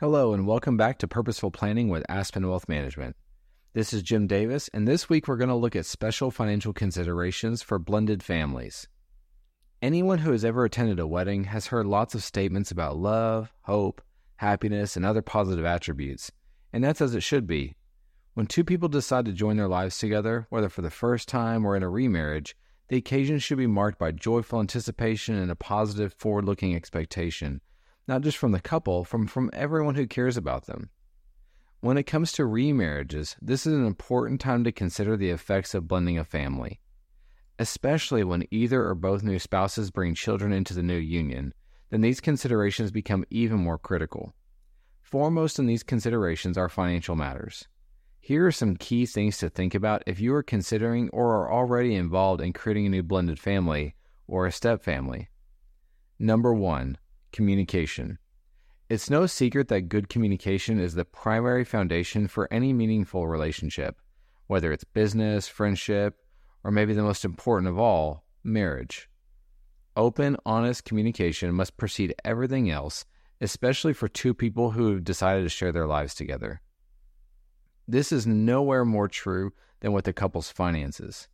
Hello, and welcome back to Purposeful Planning with Aspen Wealth Management. This is Jim Davis, and this week we're going to look at special financial considerations for blended families. Anyone who has ever attended a wedding has heard lots of statements about love, hope, happiness, and other positive attributes, and that's as it should be. When two people decide to join their lives together, whether for the first time or in a remarriage, the occasion should be marked by joyful anticipation and a positive, forward looking expectation, not just from the couple, from, from everyone who cares about them. When it comes to remarriages, this is an important time to consider the effects of blending a family, especially when either or both new spouses bring children into the new union. Then these considerations become even more critical. Foremost in these considerations are financial matters. Here are some key things to think about if you are considering or are already involved in creating a new blended family or a step family. Number one, communication. It's no secret that good communication is the primary foundation for any meaningful relationship, whether it's business, friendship, or maybe the most important of all, marriage. Open, honest communication must precede everything else, especially for two people who have decided to share their lives together. This is nowhere more true than with a couple's finances.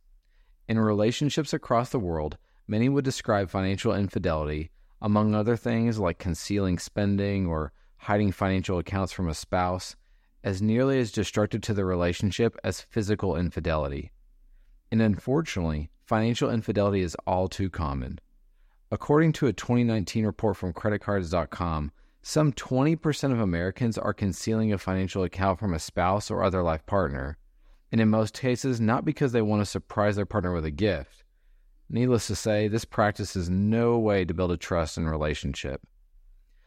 In relationships across the world, many would describe financial infidelity, among other things like concealing spending or hiding financial accounts from a spouse, as nearly as destructive to the relationship as physical infidelity. And unfortunately, financial infidelity is all too common. According to a 2019 report from creditcards.com, some 20% of Americans are concealing a financial account from a spouse or other life partner, and in most cases, not because they want to surprise their partner with a gift. Needless to say, this practice is no way to build a trust and relationship.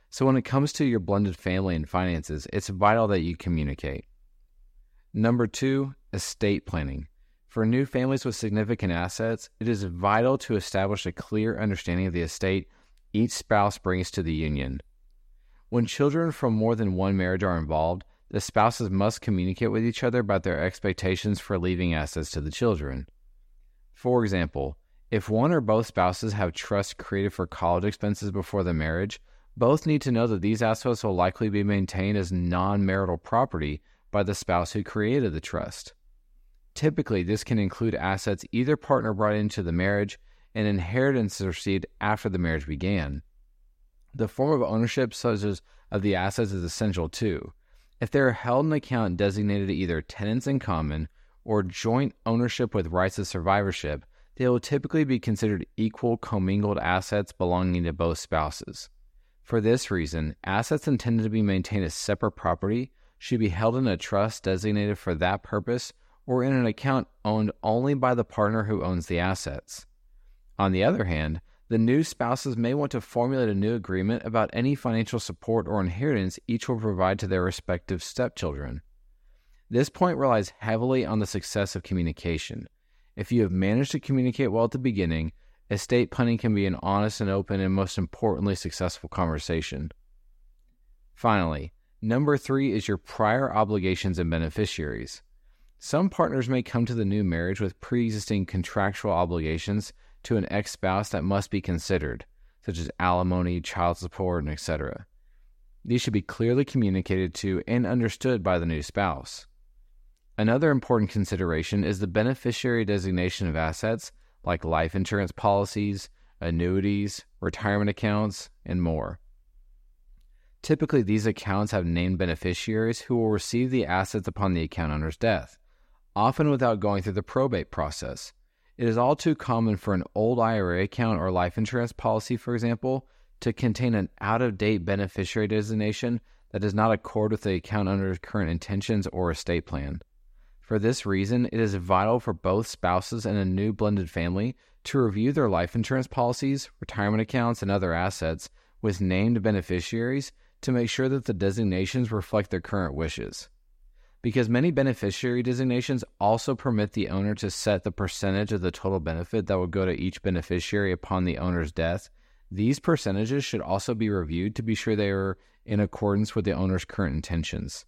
So, when it comes to your blended family and finances, it's vital that you communicate. Number two, estate planning. For new families with significant assets, it is vital to establish a clear understanding of the estate each spouse brings to the union. When children from more than one marriage are involved, the spouses must communicate with each other about their expectations for leaving assets to the children. For example, if one or both spouses have trust created for college expenses before the marriage, both need to know that these assets will likely be maintained as non marital property by the spouse who created the trust. Typically, this can include assets either partner brought into the marriage and inheritance received after the marriage began. The form of ownership, such as of the assets, is essential too. If they are held in account designated either tenants in common or joint ownership with rights of survivorship, they will typically be considered equal commingled assets belonging to both spouses. For this reason, assets intended to be maintained as separate property should be held in a trust designated for that purpose or in an account owned only by the partner who owns the assets. On the other hand, the new spouses may want to formulate a new agreement about any financial support or inheritance each will provide to their respective stepchildren. This point relies heavily on the success of communication. If you have managed to communicate well at the beginning, estate planning can be an honest and open and most importantly successful conversation. Finally, number three is your prior obligations and beneficiaries. Some partners may come to the new marriage with pre existing contractual obligations to an ex spouse that must be considered, such as alimony, child support, and etc. These should be clearly communicated to and understood by the new spouse. Another important consideration is the beneficiary designation of assets like life insurance policies, annuities, retirement accounts, and more. Typically, these accounts have named beneficiaries who will receive the assets upon the account owner's death, often without going through the probate process. It is all too common for an old IRA account or life insurance policy, for example, to contain an out of date beneficiary designation that does not accord with the account owner's current intentions or estate plan. For this reason, it is vital for both spouses and a new blended family to review their life insurance policies, retirement accounts, and other assets with named beneficiaries to make sure that the designations reflect their current wishes because many beneficiary designations also permit the owner to set the percentage of the total benefit that will go to each beneficiary upon the owner's death. These percentages should also be reviewed to be sure they are in accordance with the owner's current intentions.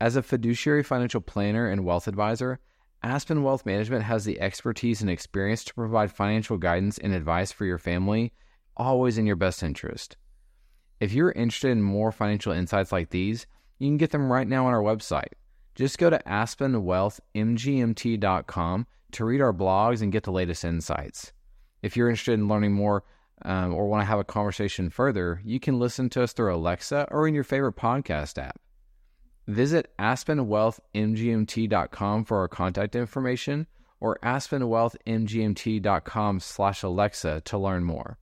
As a fiduciary financial planner and wealth advisor, Aspen Wealth Management has the expertise and experience to provide financial guidance and advice for your family, always in your best interest. If you're interested in more financial insights like these, you can get them right now on our website. Just go to aspenwealthmgmt.com to read our blogs and get the latest insights. If you're interested in learning more um, or want to have a conversation further, you can listen to us through Alexa or in your favorite podcast app. Visit aspenwealthmgmt.com for our contact information or aspenwealthmgmt.com slash Alexa to learn more.